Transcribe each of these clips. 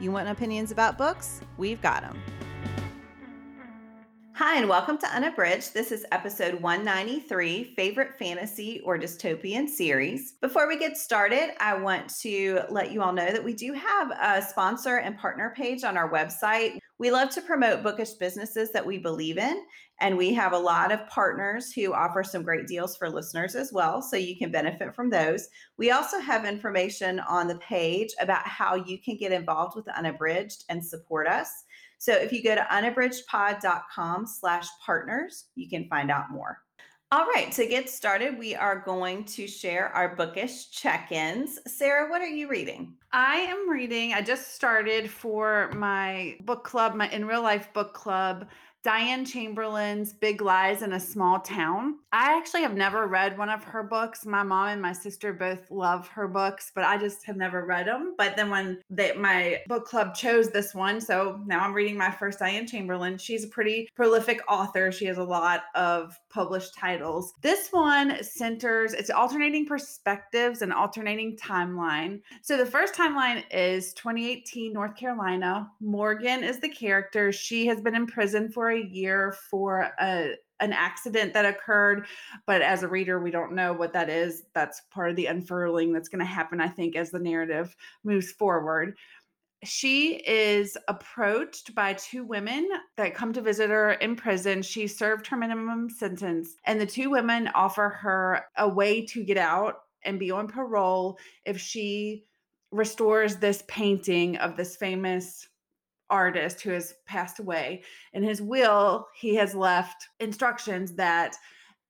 You want opinions about books? We've got them. Hi, and welcome to Unabridged. This is episode 193 Favorite Fantasy or Dystopian Series. Before we get started, I want to let you all know that we do have a sponsor and partner page on our website. We love to promote bookish businesses that we believe in, and we have a lot of partners who offer some great deals for listeners as well, so you can benefit from those. We also have information on the page about how you can get involved with Unabridged and support us. So if you go to unabridgedpod.com slash partners, you can find out more. All right, to get started, we are going to share our bookish check ins. Sarah, what are you reading? I am reading, I just started for my book club, my in real life book club. Diane Chamberlain's Big Lies in a Small Town. I actually have never read one of her books. My mom and my sister both love her books, but I just have never read them. But then when they, my book club chose this one, so now I'm reading my first Diane Chamberlain. She's a pretty prolific author. She has a lot of published titles. This one centers, it's alternating perspectives and alternating timeline. So the first timeline is 2018 North Carolina. Morgan is the character. She has been in prison for a year for a an accident that occurred but as a reader we don't know what that is that's part of the unfurling that's going to happen i think as the narrative moves forward she is approached by two women that come to visit her in prison. She served her minimum sentence, and the two women offer her a way to get out and be on parole if she restores this painting of this famous artist who has passed away. In his will, he has left instructions that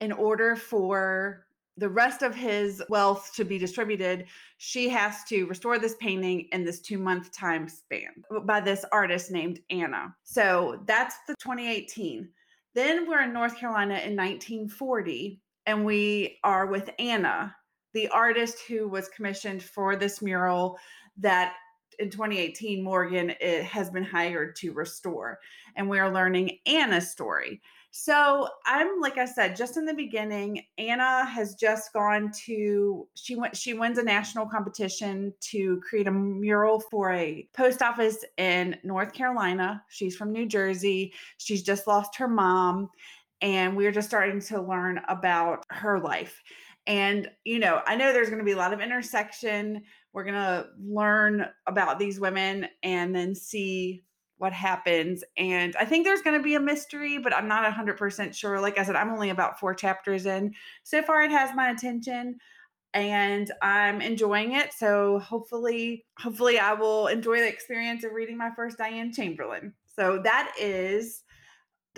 in order for the rest of his wealth to be distributed, she has to restore this painting in this two month time span uh, by this artist named Anna. So that's the 2018. Then we're in North Carolina in 1940, and we are with Anna, the artist who was commissioned for this mural that in 2018 Morgan eh, has been hired to restore. And we are learning Anna's story. So I'm like I said, just in the beginning, Anna has just gone to she went she wins a national competition to create a mural for a post office in North Carolina. She's from New Jersey. She's just lost her mom. And we're just starting to learn about her life. And, you know, I know there's going to be a lot of intersection. We're going to learn about these women and then see what happens. And I think there's going to be a mystery, but I'm not 100% sure. Like I said, I'm only about four chapters in. So far, it has my attention and I'm enjoying it. So hopefully, hopefully I will enjoy the experience of reading my first Diane Chamberlain. So that is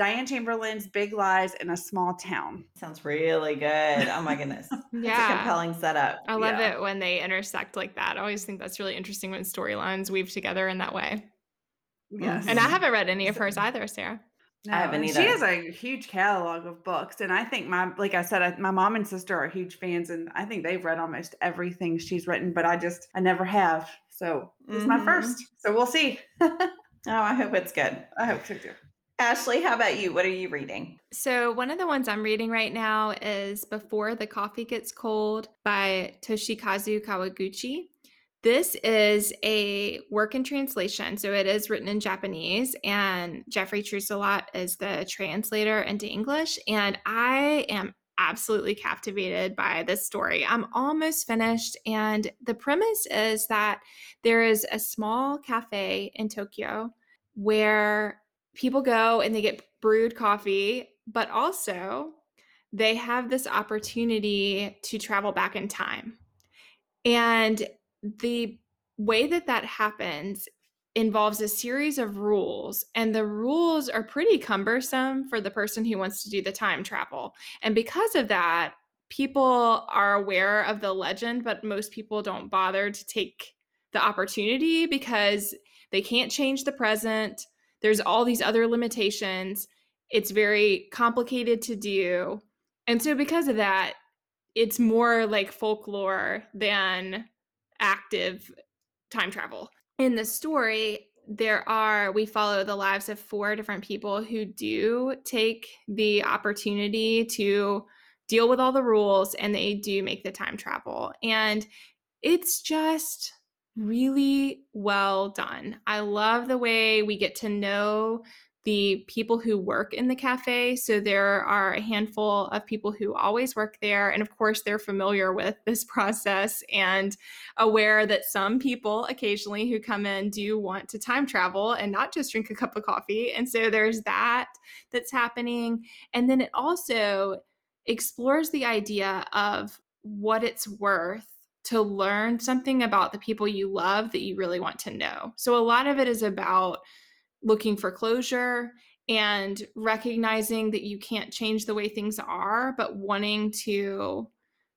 Diane Chamberlain's Big Lies in a Small Town. Sounds really good. Oh my goodness. yeah. It's a compelling setup. I love yeah. it when they intersect like that. I always think that's really interesting when storylines weave together in that way. Yes. And I haven't read any of hers either, Sarah. No, I haven't either. She has a huge catalog of books, and I think my, like I said, I, my mom and sister are huge fans, and I think they've read almost everything she's written. But I just, I never have. So this mm-hmm. is my first. So we'll see. oh, I hope it's good. I hope so too. Ashley, how about you? What are you reading? So, one of the ones I'm reading right now is Before the Coffee Gets Cold by Toshikazu Kawaguchi. This is a work in translation. So it is written in Japanese, and Geoffrey Trousselot is the translator into English. And I am absolutely captivated by this story. I'm almost finished. And the premise is that there is a small cafe in Tokyo where people go and they get brewed coffee, but also they have this opportunity to travel back in time. And the way that that happens involves a series of rules and the rules are pretty cumbersome for the person who wants to do the time travel and because of that people are aware of the legend but most people don't bother to take the opportunity because they can't change the present there's all these other limitations. It's very complicated to do. And so, because of that, it's more like folklore than active time travel. In the story, there are, we follow the lives of four different people who do take the opportunity to deal with all the rules and they do make the time travel. And it's just really well done. I love the way we get to know the people who work in the cafe. So there are a handful of people who always work there. And of course, they're familiar with this process and aware that some people occasionally who come in do want to time travel and not just drink a cup of coffee. And so there's that that's happening. And then it also explores the idea of what it's worth to learn something about the people you love that you really want to know. So a lot of it is about looking for closure and recognizing that you can't change the way things are, but wanting to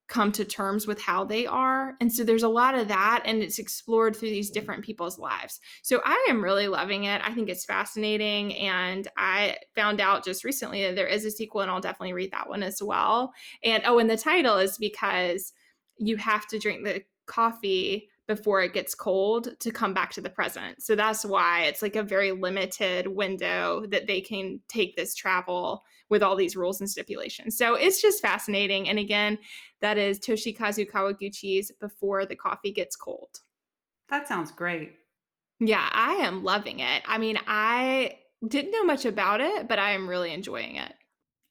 come to terms with how they are. And so there's a lot of that, and it's explored through these different people's lives. So I am really loving it. I think it's fascinating. And I found out just recently that there is a sequel, and I'll definitely read that one as well. And oh, and the title is because you have to drink the coffee before it gets cold to come back to the present. So that's why it's like a very limited window that they can take this travel with all these rules and stipulations. So it's just fascinating. And again, that is Toshikazu Kawaguchi's Before the Coffee Gets Cold. That sounds great. Yeah, I am loving it. I mean, I didn't know much about it, but I am really enjoying it.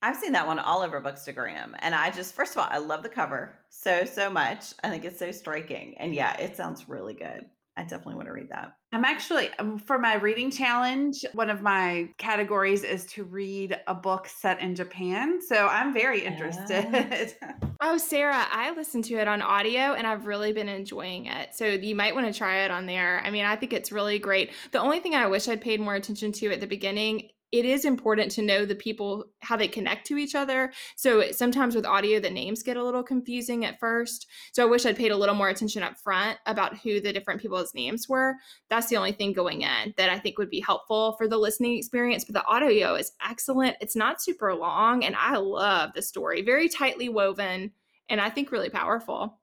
I've seen that one all over Bookstagram. And I just, first of all, I love the cover so, so much. I think it's so striking. And yeah, it sounds really good. I definitely want to read that. I'm actually, um, for my reading challenge, one of my categories is to read a book set in Japan. So I'm very interested. oh, Sarah, I listened to it on audio and I've really been enjoying it. So you might want to try it on there. I mean, I think it's really great. The only thing I wish I'd paid more attention to at the beginning it is important to know the people how they connect to each other. So sometimes with audio the names get a little confusing at first. So i wish i'd paid a little more attention up front about who the different people's names were. That's the only thing going in that i think would be helpful for the listening experience but the audio is excellent. It's not super long and i love the story. Very tightly woven and i think really powerful.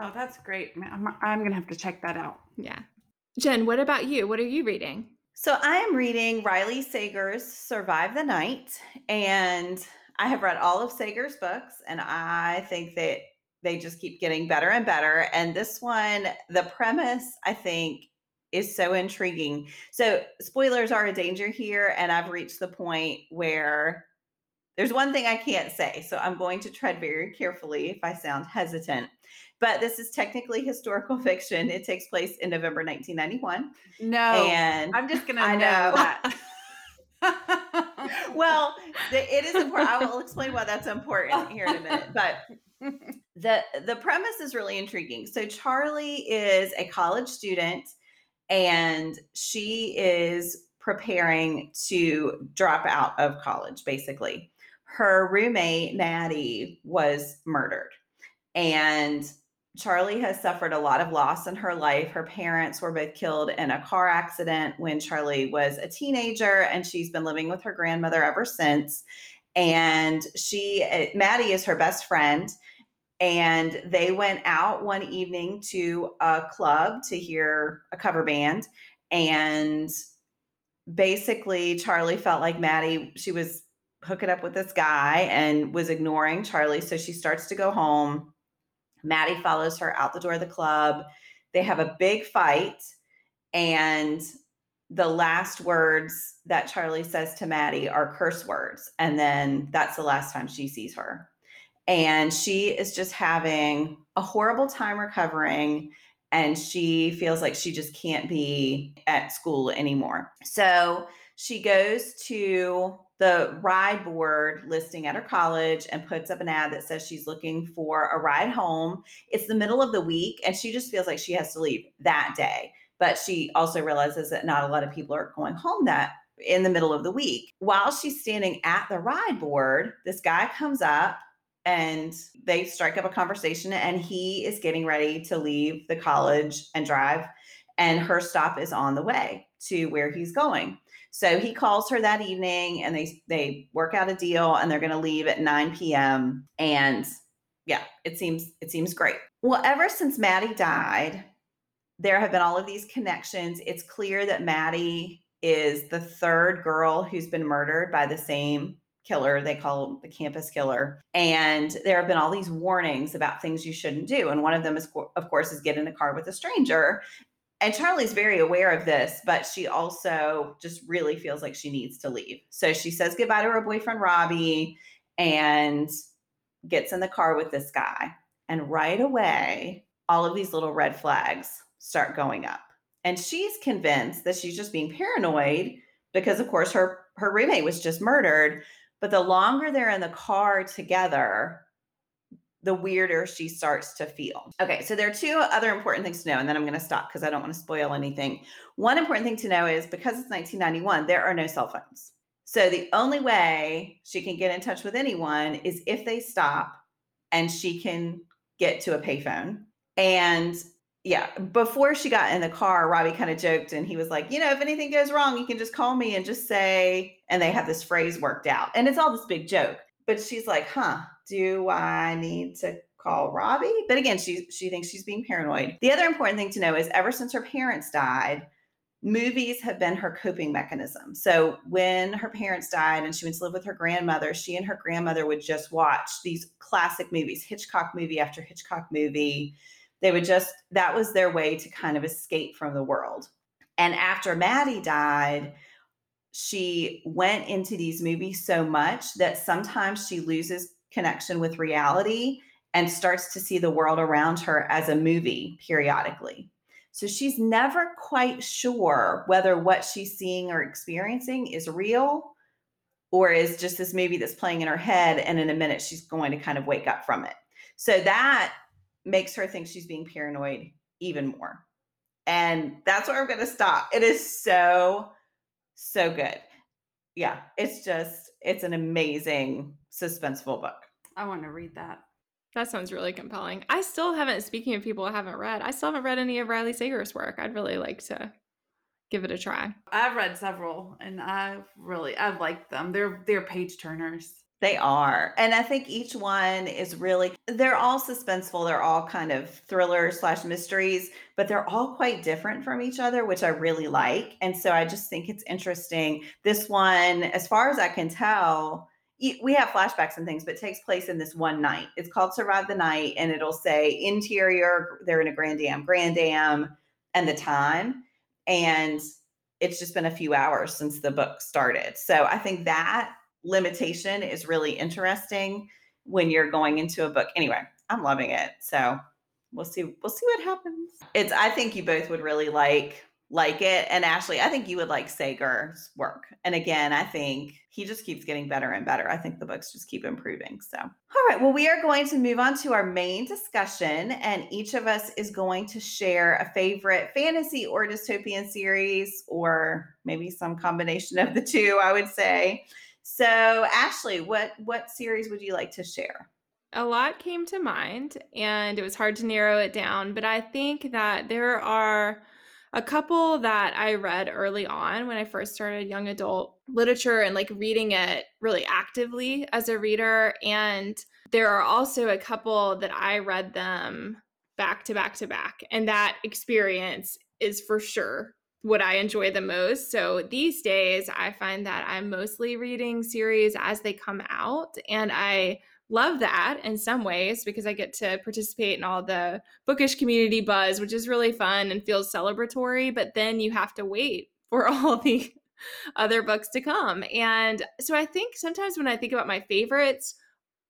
Oh that's great i'm, I'm gonna have to check that out. Yeah. Jen what about you? What are you reading so I am reading Riley Sager's Survive the Night, and I have read all of Sager's books, and I think that they just keep getting better and better. And this one, the premise, I think, is so intriguing. So spoilers are a danger here, and I've reached the point where there's one thing I can't say. So I'm going to tread very carefully if I sound hesitant but this is technically historical fiction. It takes place in November 1991. No, and I'm just gonna I know, that. well, it is important. I will explain why that's important here in a minute. But the the premise is really intriguing. So Charlie is a college student, and she is preparing to drop out of college. Basically, her roommate Maddie was murdered, and Charlie has suffered a lot of loss in her life. Her parents were both killed in a car accident when Charlie was a teenager, and she's been living with her grandmother ever since. And she, eh, Maddie, is her best friend. And they went out one evening to a club to hear a cover band. And basically, Charlie felt like Maddie, she was hooking up with this guy and was ignoring Charlie. So she starts to go home Maddie follows her out the door of the club. They have a big fight. And the last words that Charlie says to Maddie are curse words. And then that's the last time she sees her. And she is just having a horrible time recovering. And she feels like she just can't be at school anymore. So she goes to the ride board listing at her college and puts up an ad that says she's looking for a ride home. It's the middle of the week and she just feels like she has to leave that day. But she also realizes that not a lot of people are going home that in the middle of the week. While she's standing at the ride board, this guy comes up and they strike up a conversation and he is getting ready to leave the college and drive and her stop is on the way to where he's going. So he calls her that evening and they they work out a deal and they're going to leave at 9 p.m. and yeah, it seems it seems great. Well, ever since Maddie died, there have been all of these connections. It's clear that Maddie is the third girl who's been murdered by the same killer. They call the campus killer. And there have been all these warnings about things you shouldn't do. And one of them is, of course, is get in a car with a stranger. And Charlie's very aware of this, but she also just really feels like she needs to leave. So she says goodbye to her boyfriend, Robbie, and gets in the car with this guy. And right away, all of these little red flags start going up. And she's convinced that she's just being paranoid because, of course, her, her roommate was just murdered. But the longer they're in the car together, the weirder she starts to feel. Okay, so there are two other important things to know, and then I'm going to stop because I don't want to spoil anything. One important thing to know is because it's 1991, there are no cell phones. So the only way she can get in touch with anyone is if they stop and she can get to a payphone. And yeah, before she got in the car, Robbie kind of joked and he was like, you know, if anything goes wrong, you can just call me and just say, and they have this phrase worked out. And it's all this big joke. But she's like, huh, do I need to call Robbie? But again, she she thinks she's being paranoid. The other important thing to know is ever since her parents died, movies have been her coping mechanism. So when her parents died and she went to live with her grandmother, she and her grandmother would just watch these classic movies, Hitchcock movie after Hitchcock movie they would just, that was their way to kind of escape from the world. And after Maddie died, she went into these movies so much that sometimes she loses connection with reality and starts to see the world around her as a movie periodically. So she's never quite sure whether what she's seeing or experiencing is real or is just this movie that's playing in her head. And in a minute, she's going to kind of wake up from it. So that makes her think she's being paranoid even more. And that's where I'm going to stop. It is so, so good. Yeah, it's just, it's an amazing, suspenseful book. I want to read that. That sounds really compelling. I still haven't, speaking of people I haven't read, I still haven't read any of Riley Sager's work. I'd really like to give it a try. I've read several and I've really, I've liked them. They're, they're page turners. They are. And I think each one is really, they're all suspenseful. They're all kind of thrillers slash mysteries, but they're all quite different from each other, which I really like. And so I just think it's interesting. This one, as far as I can tell, we have flashbacks and things, but takes place in this one night. It's called Survive the Night, and it'll say interior, they're in a Grand Am, Grand Am, and the time. And it's just been a few hours since the book started. So I think that limitation is really interesting when you're going into a book. Anyway, I'm loving it. So we'll see. We'll see what happens. It's. I think you both would really like like it. And Ashley, I think you would like Sager's work. And again, I think he just keeps getting better and better. I think the books just keep improving. So, all right. Well, we are going to move on to our main discussion, and each of us is going to share a favorite fantasy or dystopian series, or maybe some combination of the two, I would say. So, Ashley, what what series would you like to share? A lot came to mind and it was hard to narrow it down, but I think that there are a couple that I read early on when I first started young adult literature and like reading it really actively as a reader and there are also a couple that I read them back to back to back and that experience is for sure what I enjoy the most. So these days, I find that I'm mostly reading series as they come out. And I love that in some ways because I get to participate in all the bookish community buzz, which is really fun and feels celebratory. But then you have to wait for all the other books to come. And so I think sometimes when I think about my favorites,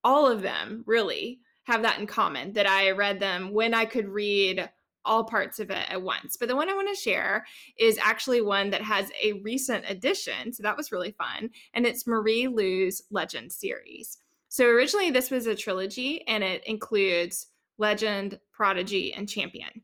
all of them really have that in common that I read them when I could read all parts of it at once. But the one I want to share is actually one that has a recent addition. So that was really fun. And it's Marie Lu's Legend series. So originally, this was a trilogy and it includes Legend, Prodigy, and Champion.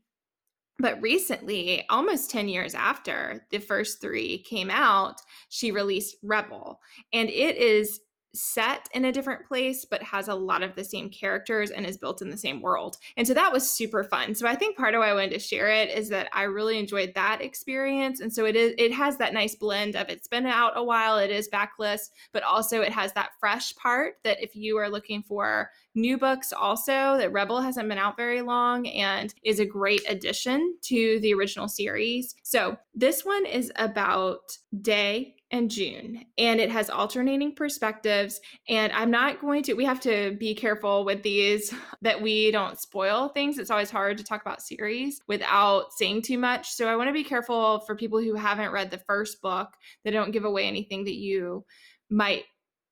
But recently, almost 10 years after the first three came out, she released Rebel. And it is set in a different place but has a lot of the same characters and is built in the same world. And so that was super fun. So i think part of why i wanted to share it is that i really enjoyed that experience. And so it is it has that nice blend of it's been out a while it is backlist but also it has that fresh part that if you are looking for new books also that rebel hasn't been out very long and is a great addition to the original series. So this one is about day and June, and it has alternating perspectives. And I'm not going to, we have to be careful with these that we don't spoil things. It's always hard to talk about series without saying too much. So I want to be careful for people who haven't read the first book that don't give away anything that you might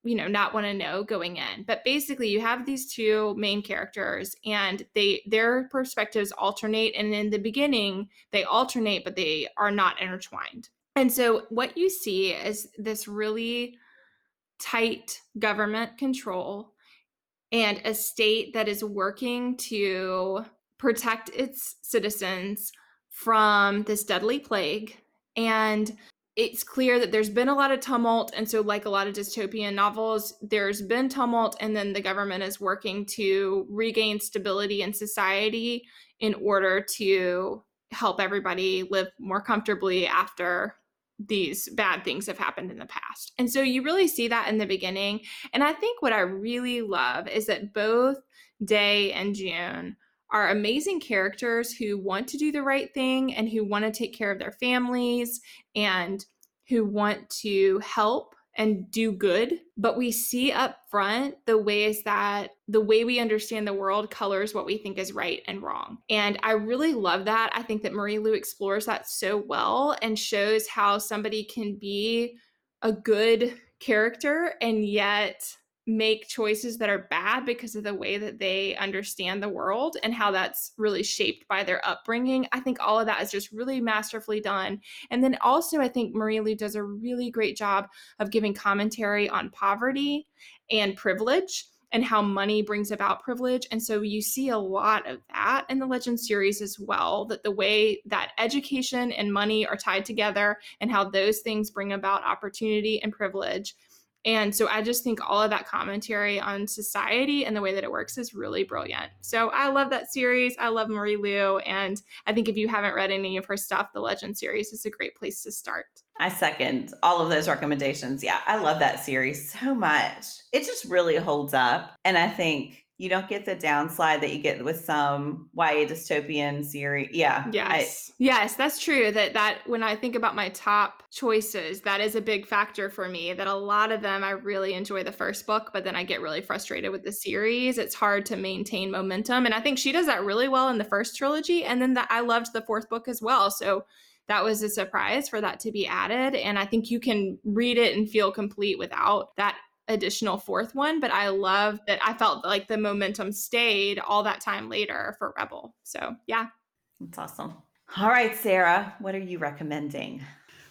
you know not want to know going in but basically you have these two main characters and they their perspectives alternate and in the beginning they alternate but they are not intertwined and so what you see is this really tight government control and a state that is working to protect its citizens from this deadly plague. And it's clear that there's been a lot of tumult. And so, like a lot of dystopian novels, there's been tumult, and then the government is working to regain stability in society in order to help everybody live more comfortably after these bad things have happened in the past. And so you really see that in the beginning. And I think what I really love is that both Day and June are amazing characters who want to do the right thing and who want to take care of their families and who want to help and do good but we see up front the ways that the way we understand the world colors what we think is right and wrong. And i really love that. I think that marie lu explores that so well and shows how somebody can be a good character and yet make choices that are bad because of the way that they understand the world and how that's really shaped by their upbringing. I think all of that is just really masterfully done. And then also, I think Marie Lu does a really great job of giving commentary on poverty and privilege and how money brings about privilege. And so you see a lot of that in the Legend series as well that the way that education and money are tied together and how those things bring about opportunity and privilege and so I just think all of that commentary on society and the way that it works is really brilliant. So I love that series. I love Marie Lu. And I think if you haven't read any of her stuff, the Legend series is a great place to start. I second all of those recommendations. Yeah, I love that series so much. It just really holds up. And I think you don't get the downslide that you get with some YA dystopian series. Yeah. Yes. I, yes, that's true. That that when I think about my top choices, that is a big factor for me. That a lot of them I really enjoy the first book, but then I get really frustrated with the series. It's hard to maintain momentum. And I think she does that really well in the first trilogy. And then that I loved the fourth book as well. So that was a surprise for that to be added. And I think you can read it and feel complete without that additional fourth one, but I love that I felt like the momentum stayed all that time later for Rebel. So, yeah. That's awesome. All right, Sarah, what are you recommending?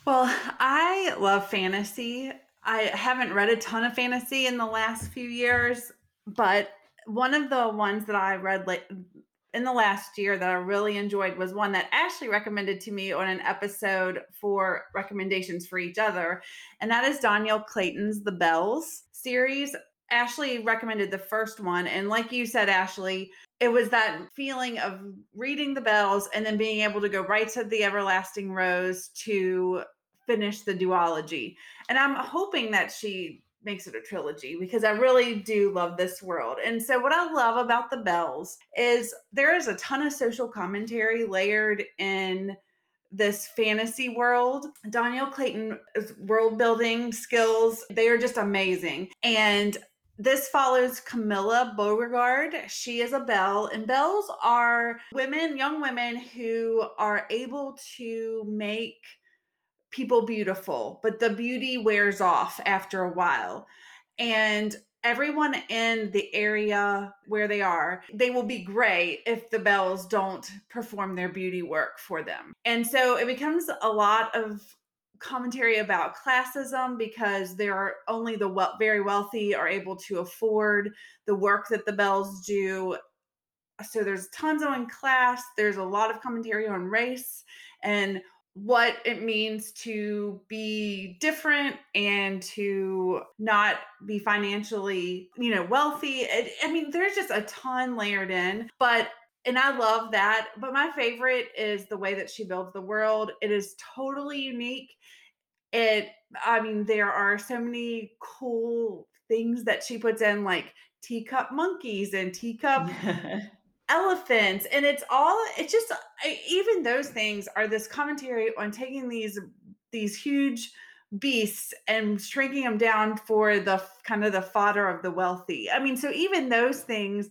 Well, I love fantasy. I haven't read a ton of fantasy in the last few years, but one of the ones that I read like in the last year that I really enjoyed was one that Ashley recommended to me on an episode for recommendations for each other. And that is Dhonielle Clayton's The Belles series. Ashley recommended the first one. And like you said, Ashley, it was that feeling of reading the belles and then being able to go right to the everlasting rose to finish the duology. And I'm hoping that she makes it a trilogy because I really do love this world. And so, what I love about the belles is there is a ton of social commentary layered in this fantasy world. Dhonielle Clayton world building skills, they are just amazing. And this follows Camellia Beauregard. She is a belle, and belles are women, young women who are able to make people beautiful, but the beauty wears off after a while. And everyone in the area where they are, they will be gray if the belles don't perform their beauty work for them. And so it becomes a lot of commentary about classism because there are only the very wealthy are able to afford the work that the belles do. So there's tons on class, there's a lot of commentary on race and what it means to be different and to not be financially, you know, wealthy. I, I mean, there's just a ton layered in, but and I love that. But my favorite is the way that she builds the world. It is totally unique. It, I mean, there are so many cool things that she puts in, like teacup monkeys and teacup elephants and it's all it's just even those things are this commentary on taking these these huge beasts and shrinking them down for the kind of the fodder of the wealthy. I mean so even those things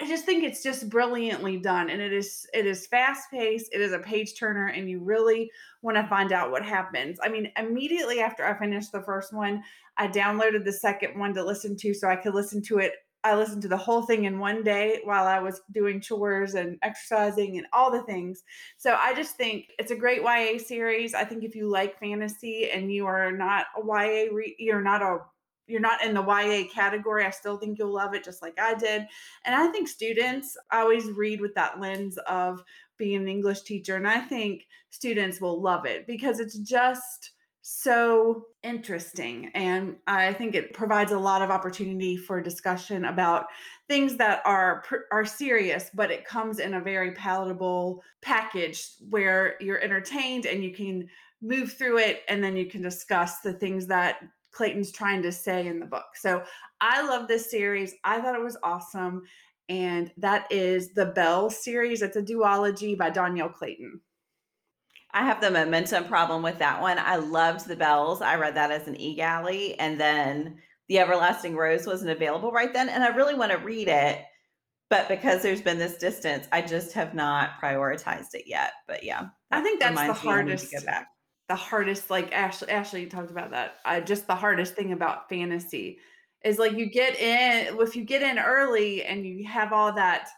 i just think it's just brilliantly done and it is it is fast paced it is a page turner and you really want to find out what happens. I mean immediately after i finished the first one i downloaded the second one to listen to so i could listen to it I listened to the whole thing in one day while I was doing chores and exercising and all the things. So I just think it's a great YA series. I think if you like fantasy and you are not a YA, re- you're not a you're not in the YA category, I still think you'll love it just like I did. And I think students always read with that lens of being an English teacher and I think students will love it because it's just so interesting. And I think it provides a lot of opportunity for discussion about things that are are serious, but it comes in a very palatable package where you're entertained and you can move through it and then you can discuss the things that Clayton's trying to say in the book. So I love this series. I thought it was awesome. And that is the Belle series. It's a duology by Dhonielle Clayton. I have the momentum problem with that one. I loved the belles. I read that as an e-galley, and then the Everlasting Rose wasn't available right then. And I really want to read it, but because there's been this distance, I just have not prioritized it yet. But yeah, I think that's the hardest. go back. The hardest, like Ashley, Ashley talked about that. I just the hardest thing about fantasy is like you get in if you get in early and you have all that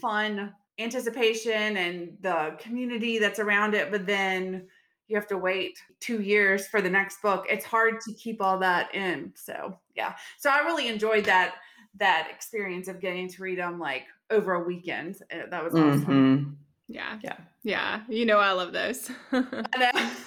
fun anticipation and the community that's around it, but then you have to wait two years for the next book. It's hard to keep all that in. So yeah. So I really enjoyed that that experience of getting to read them like over a weekend. Eh, that was awesome. Mm-hmm. Yeah. Yeah. Yeah. You know, I love those.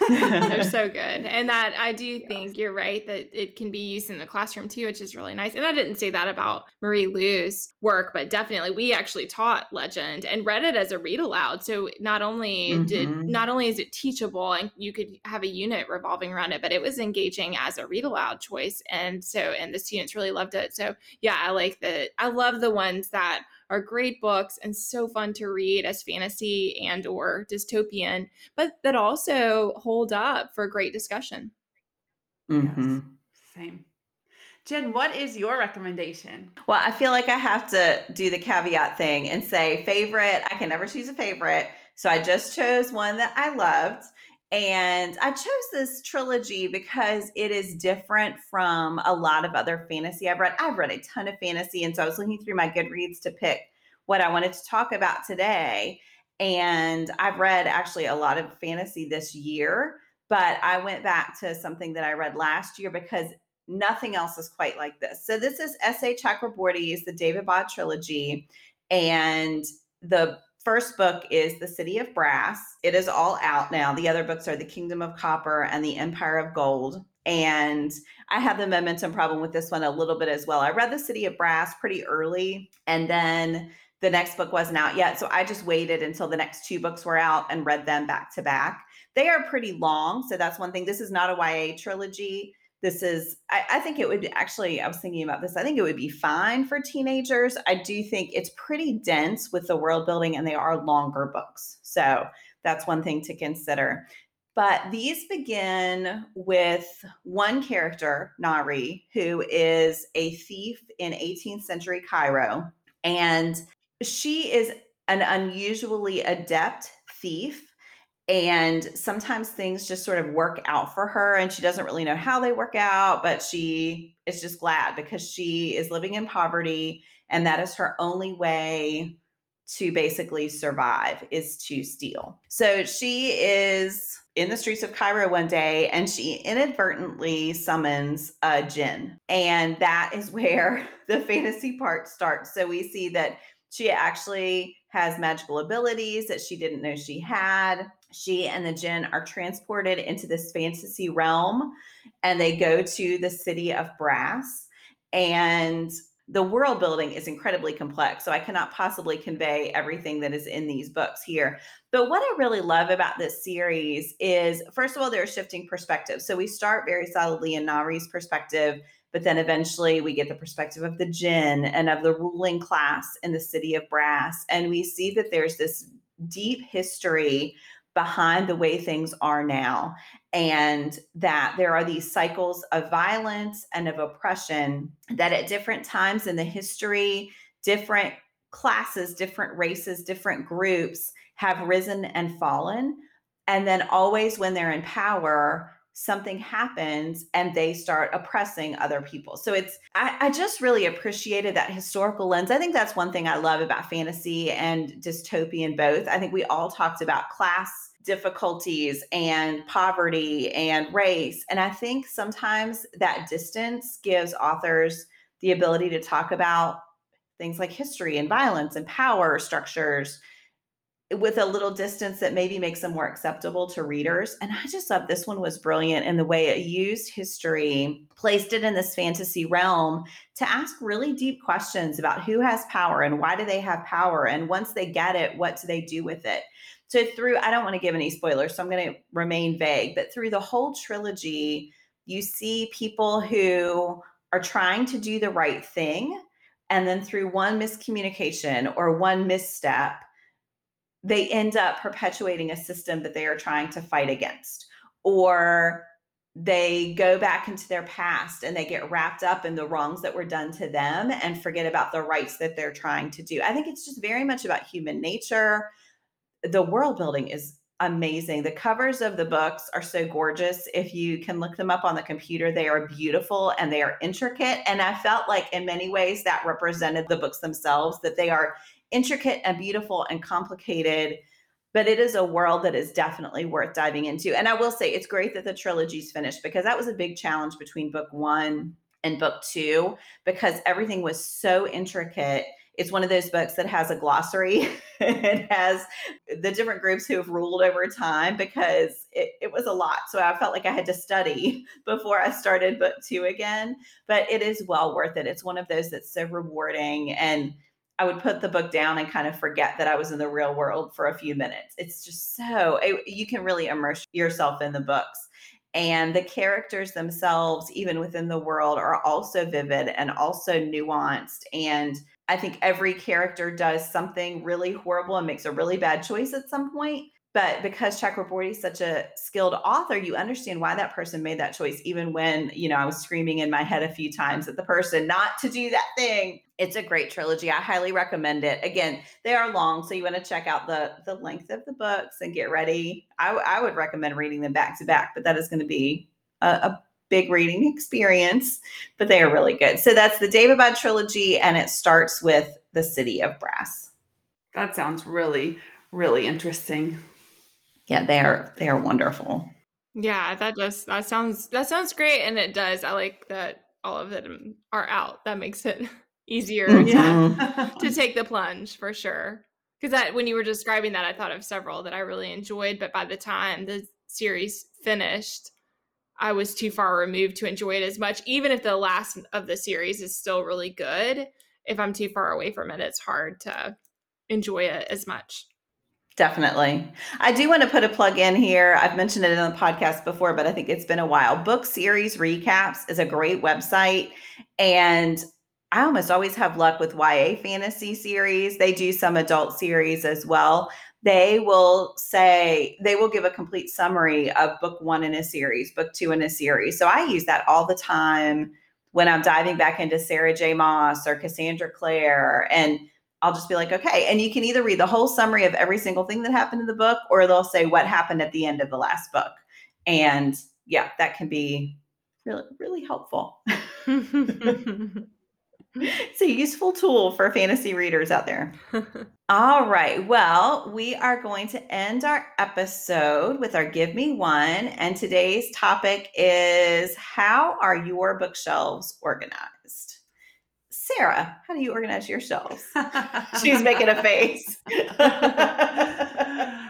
They're so good. And that I do think you're right that it can be used in the classroom too, which is really nice. And I didn't say that about Marie Lu's work, but definitely we actually taught Legend and read it as a read aloud. So not only mm-hmm. did not only is it teachable and you could have a unit revolving around it, but it was engaging as a read aloud choice. And so and the students really loved it. So yeah, I like that. I love the ones that are great books and so fun to read as fantasy and or dystopian, but that also hold up for great discussion. Mm-hmm. Yes. Same. Jen, what is your recommendation? Well, I feel like I have to do the caveat thing and say favorite. I can never choose a favorite. So I just chose one that I loved. And I chose this trilogy because it is different from a lot of other fantasy I've read. I've read a ton of fantasy. And so I was looking through my Goodreads to pick what I wanted to talk about today. And I've read actually a lot of fantasy this year, but I went back to something that I read last year because nothing else is quite like this. So this is S.A. Chakraborty's The Daevabad Trilogy. And the first book is The City of Brass. It is all out now. The other books are The Kingdom of Copper and The Empire of Gold. And I have the momentum problem with this one a little bit as well. I read The City of Brass pretty early, and then the next book wasn't out yet. So I just waited until the next two books were out and read them back to back. They are pretty long. So that's one thing. This is not a YA trilogy this is I, I, think it would actually i was thinking about this i think it would be fine for teenagers i do think it's pretty dense with the world building and they are longer books so that's one thing to consider. But these begin with one character Nahri who is a thief in 18th century cairo and she is an unusually adept thief and sometimes things just sort of work out for her and she doesn't really know how they work out but she is just glad because she is living in poverty and that is her only way to basically survive is to steal so she is in the streets of Cairo one day and she inadvertently summons a jinn. And that is where the fantasy part starts. So we see that she actually has magical abilities that she didn't know she had she and the Jinn are transported into this fantasy realm and they go to the city of Brass. And the world building is incredibly complex. So I cannot possibly convey everything that is in these books here. But what I really love about this series is, first of all, they're shifting perspectives. So we start very solidly in Nahri's perspective, but then eventually we get the perspective of the Jinn and of the ruling class in the city of Brass. And we see that there's this deep history behind the way things are now and that there are these cycles of violence and of oppression that at different times in the history different classes different races different groups have risen and fallen and then always when they're in power something happens and they start oppressing other people. So it's, I, I, just really appreciated that historical lens. I think that's one thing I love about fantasy and dystopian both. I think we all talked about class difficulties and poverty and race. And I think sometimes that distance gives authors the ability to talk about things like history and violence and power structures with a little distance that maybe makes them more acceptable to readers. And I just thought this one was brilliant in the way it used history, placed it in this fantasy realm to ask really deep questions about who has power and why do they have power? And once they get it, what do they do with it? So, through, I don't want to give any spoilers, so I'm going to remain vague, but through the whole trilogy, you see people who are trying to do the right thing. And then through one miscommunication or one misstep, they end up perpetuating a system that they are trying to fight against or they go back into their past and they get wrapped up in the wrongs that were done to them and forget about the rights that they're trying to do. I think it's just very much about human nature. The world building is amazing. The covers of the books are so gorgeous. If you can look them up on the computer, they are beautiful and they are intricate. And I felt like in many ways that represented the books themselves, that they are intricate and beautiful and complicated but it is a world that is definitely worth diving into. And I will say it's great that the trilogy's finished because that was a big challenge between book one and book two because everything was so intricate. It's one of those books that has a glossary. it has the different groups who have ruled over time because it, it was a lot. So I felt like I had to study before I started book two again. But it is well worth it. It's one of those that's so rewarding and I would put the book down and kind of forget that I was in the real world for a few minutes. It's just so it, you can really immerse yourself in the books. And the characters themselves, even within the world, are also vivid and also nuanced. And I think every character does something really horrible and makes a really bad choice at some point. But because Chakraborty is such a skilled author, you understand why that person made that choice, even when, you know, I was screaming in my head a few times at the person not to do that thing. It's a great trilogy. I highly recommend it. Again, they are long, so you want to check out the the length of the books and get ready. I, I would recommend reading them back to back, but that is going to be a, a big reading experience, but they are really good. So that's the Daevabad trilogy, and it starts with the City of Brass. That sounds really, really interesting yeah, they are they are wonderful. Yeah, that does that sounds that sounds great, and it does. I like that all of them are out. That makes it easier mm-hmm. to, to take the plunge for sure. Because that when you were describing that, I thought of several that I really enjoyed, but by the time the series finished, I was too far removed to enjoy it as much. Even if the last of the series is still really good, if I'm too far away from it, it's hard to enjoy it as much. Definitely. I do want to put a plug in here. I've mentioned it in the podcast before, but I think it's been a while. Book Series Recaps is a great website. And I almost always have luck with YA fantasy series. They do some adult series as well. They will say, they will give a complete summary of book one in a series, book two in a series. So I use that all the time when I'm diving back into Sarah J. Maas or Cassandra Clare. And I'll just be like, okay. And you can either read the whole summary of every single thing that happened in the book, or they'll say what happened at the end of the last book. And yeah, that can be really, really helpful. it's a useful tool for fantasy readers out there. All right. Well, we are going to end our episode with our Give Me One. And today's topic is How are your bookshelves organized? Sarah, how do you organize your shelves? She's making a face.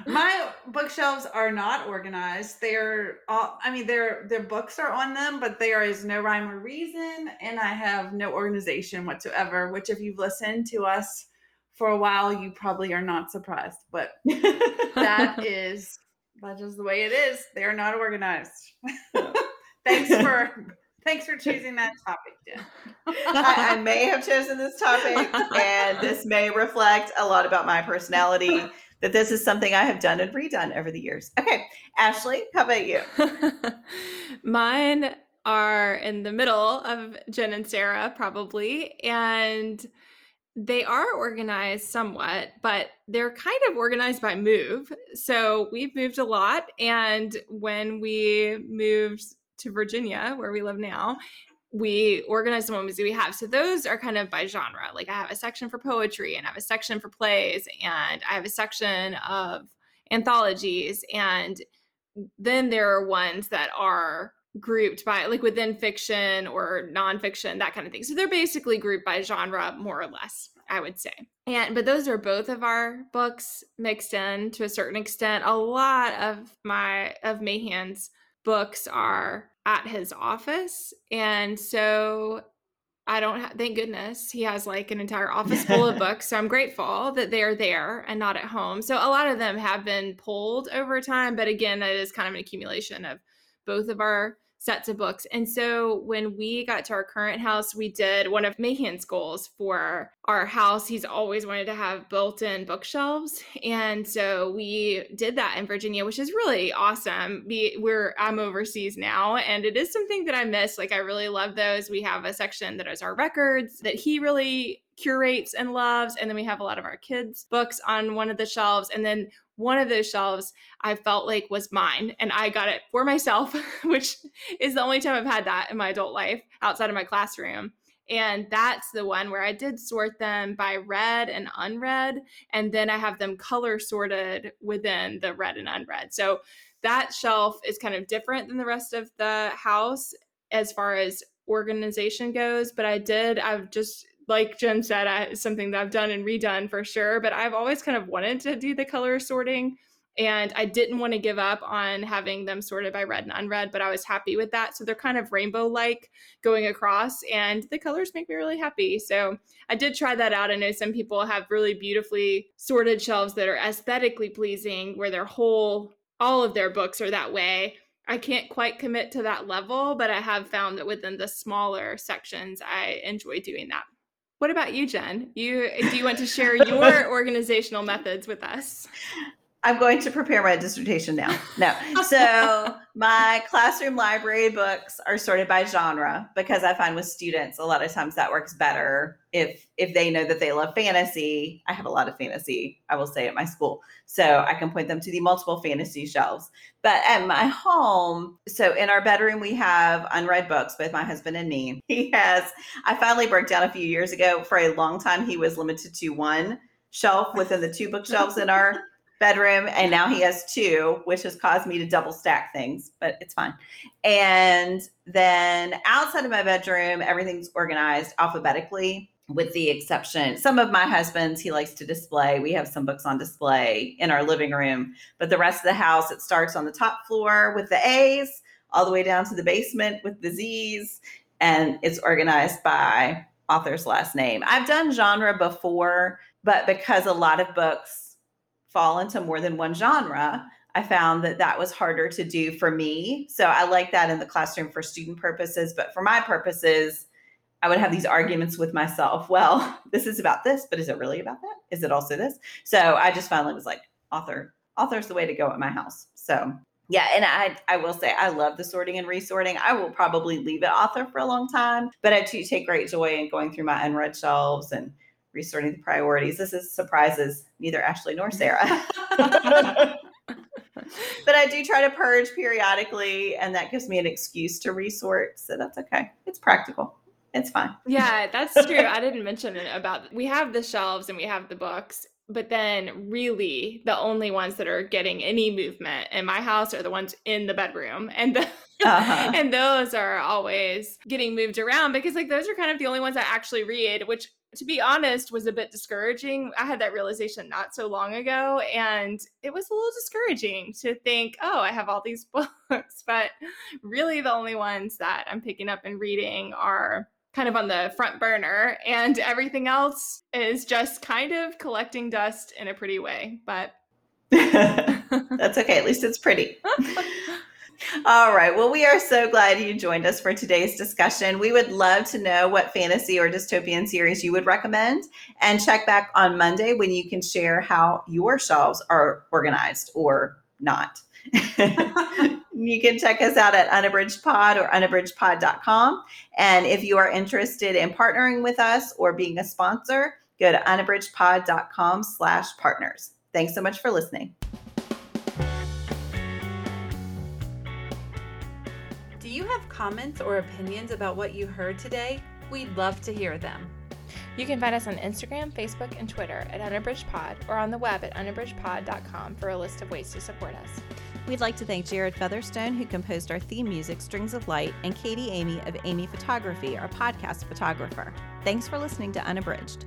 my bookshelves are not organized. They're all I mean their their books are on them, but there is no rhyme or reason and I have no organization whatsoever, which if you've listened to us for a while, you probably are not surprised. But that is that's just the way it is. They're not organized. thanks for thanks for choosing that topic, Jen. I, I may have chosen this topic, and this may reflect a lot about my personality. This is something I have done and redone over the years. Okay, Ashley, how about you? Mine are in the middle of Jen and Sarah, probably. And they are organized somewhat, but they're kind of organized by move. So we've moved a lot. And when we moved to Virginia, where we live now, we organize the ones we have. So those are kind of by genre. Like I have a section for poetry and I have a section for plays and I have a section of anthologies. And then there are ones that are grouped by like within fiction or nonfiction, that kind of thing. So they're basically grouped by genre, more or less, I would say. And but those are both of our books mixed in to a certain extent. A lot of my of Mahan's books are at his office, and so I don't have, thank goodness he has like an entire office full of books. So I'm grateful that they're there and not at home. So a lot of them have been pulled over time, but again, that is kind of an accumulation of both of our sets of books. And so when we got to our current house, we did one of Mahan's goals for our house. He's always wanted to have built in bookshelves. And so we did that in Virginia, which is really awesome. We, we're, I'm overseas now, and it is something that I miss. Like, I really love those. We have a section that is our records that he really curates and loves. And then we have a lot of our kids' books on one of the shelves. And then one of those shelves I felt like was mine and I got it for myself, which is the only time I've had that in my adult life outside of my classroom. And that's the one where I did sort them by read and unread. And then I have them color sorted within the read and unread. So that shelf is kind of different than the rest of the house as far as organization goes. But I did, I've just like Jen said, I, something that I've done and redone for sure. But I've always kind of wanted to do the color sorting. And I didn't want to give up on having them sorted by read and unread, but I was happy with that. So they're kind of rainbow like going across, and the colors make me really happy. So I did try that out. I know some people have really beautifully sorted shelves that are aesthetically pleasing, where their whole, all of their books are that way. I can't quite commit to that level, but I have found that within the smaller sections, I enjoy doing that. What about you, Jen? You do you want to share your organizational methods with us? I'm going to prepare my dissertation now. No. So my classroom library books are sorted by genre because I find with students a lot of times that works better if if they know that they love fantasy. I have a lot of fantasy, I will say at my school. So I can point them to the multiple fantasy shelves. But at my home, so in our bedroom we have unread books, both my husband and me. He has I finally broke down a few years ago. For a long time he was limited to one shelf within the two bookshelves in our bedroom and now he has two which has caused me to double stack things but it's fine. And then outside of my bedroom everything's organized alphabetically with the exception some of my husband's he likes to display. We have some books on display in our living room but the rest of the house it starts on the top floor with the a's all the way down to the basement with the z's and it's organized by author's last name. I've done genre before but because a lot of books fall into more than one genre, I found that that was harder to do for me. So I like that in the classroom for student purposes, but for my purposes, I would have these arguments with myself. Well, this is about this, but is it really about that? Is it also this? So I just finally was like, author, author's the way to go at my house. So yeah, and I I will say I love the sorting and resorting. I will probably leave it author for a long time, but I do take great joy in going through my unread shelves and resorting the priorities. This is surprises neither Ashley nor Sarah. but I do try to purge periodically, and that gives me an excuse to resort. So that's okay. It's practical. It's fine. Yeah, that's true. I didn't mention it about we have the shelves and we have the books, but then really the only ones that are getting any movement in my house are the ones in the bedroom. And the, uh-huh. and those are always getting moved around because like those are kind of the only ones I actually read, which to be honest, was a bit discouraging. I had that realization not so long ago, and it was a little discouraging to think, oh, I have all these books, but really the only ones that I'm picking up and reading are kind of on the front burner, and everything else is just kind of collecting dust in a pretty way. But that's okay. At least it's pretty. All right. Well, we are so glad you joined us for today's discussion. We would love to know what fantasy or dystopian series you would recommend and check back on Monday when you can share how your shelves are organized or not. you can check us out at unabridgedpod or unabridgedpod.com. And if you are interested in partnering with us or being a sponsor, go to unabridgedpod.com slash partners. Thanks so much for listening. You have comments or opinions about what you heard today? We'd love to hear them. You can find us on Instagram, Facebook, and Twitter at unabridgedpod or on the web at unabridgedpod.com for a list of ways to support us. We'd like to thank Jared Featherstone, who composed our theme music, Strings of Light, and Katie Amy of Amy Photography, our podcast photographer. Thanks for listening to Unabridged.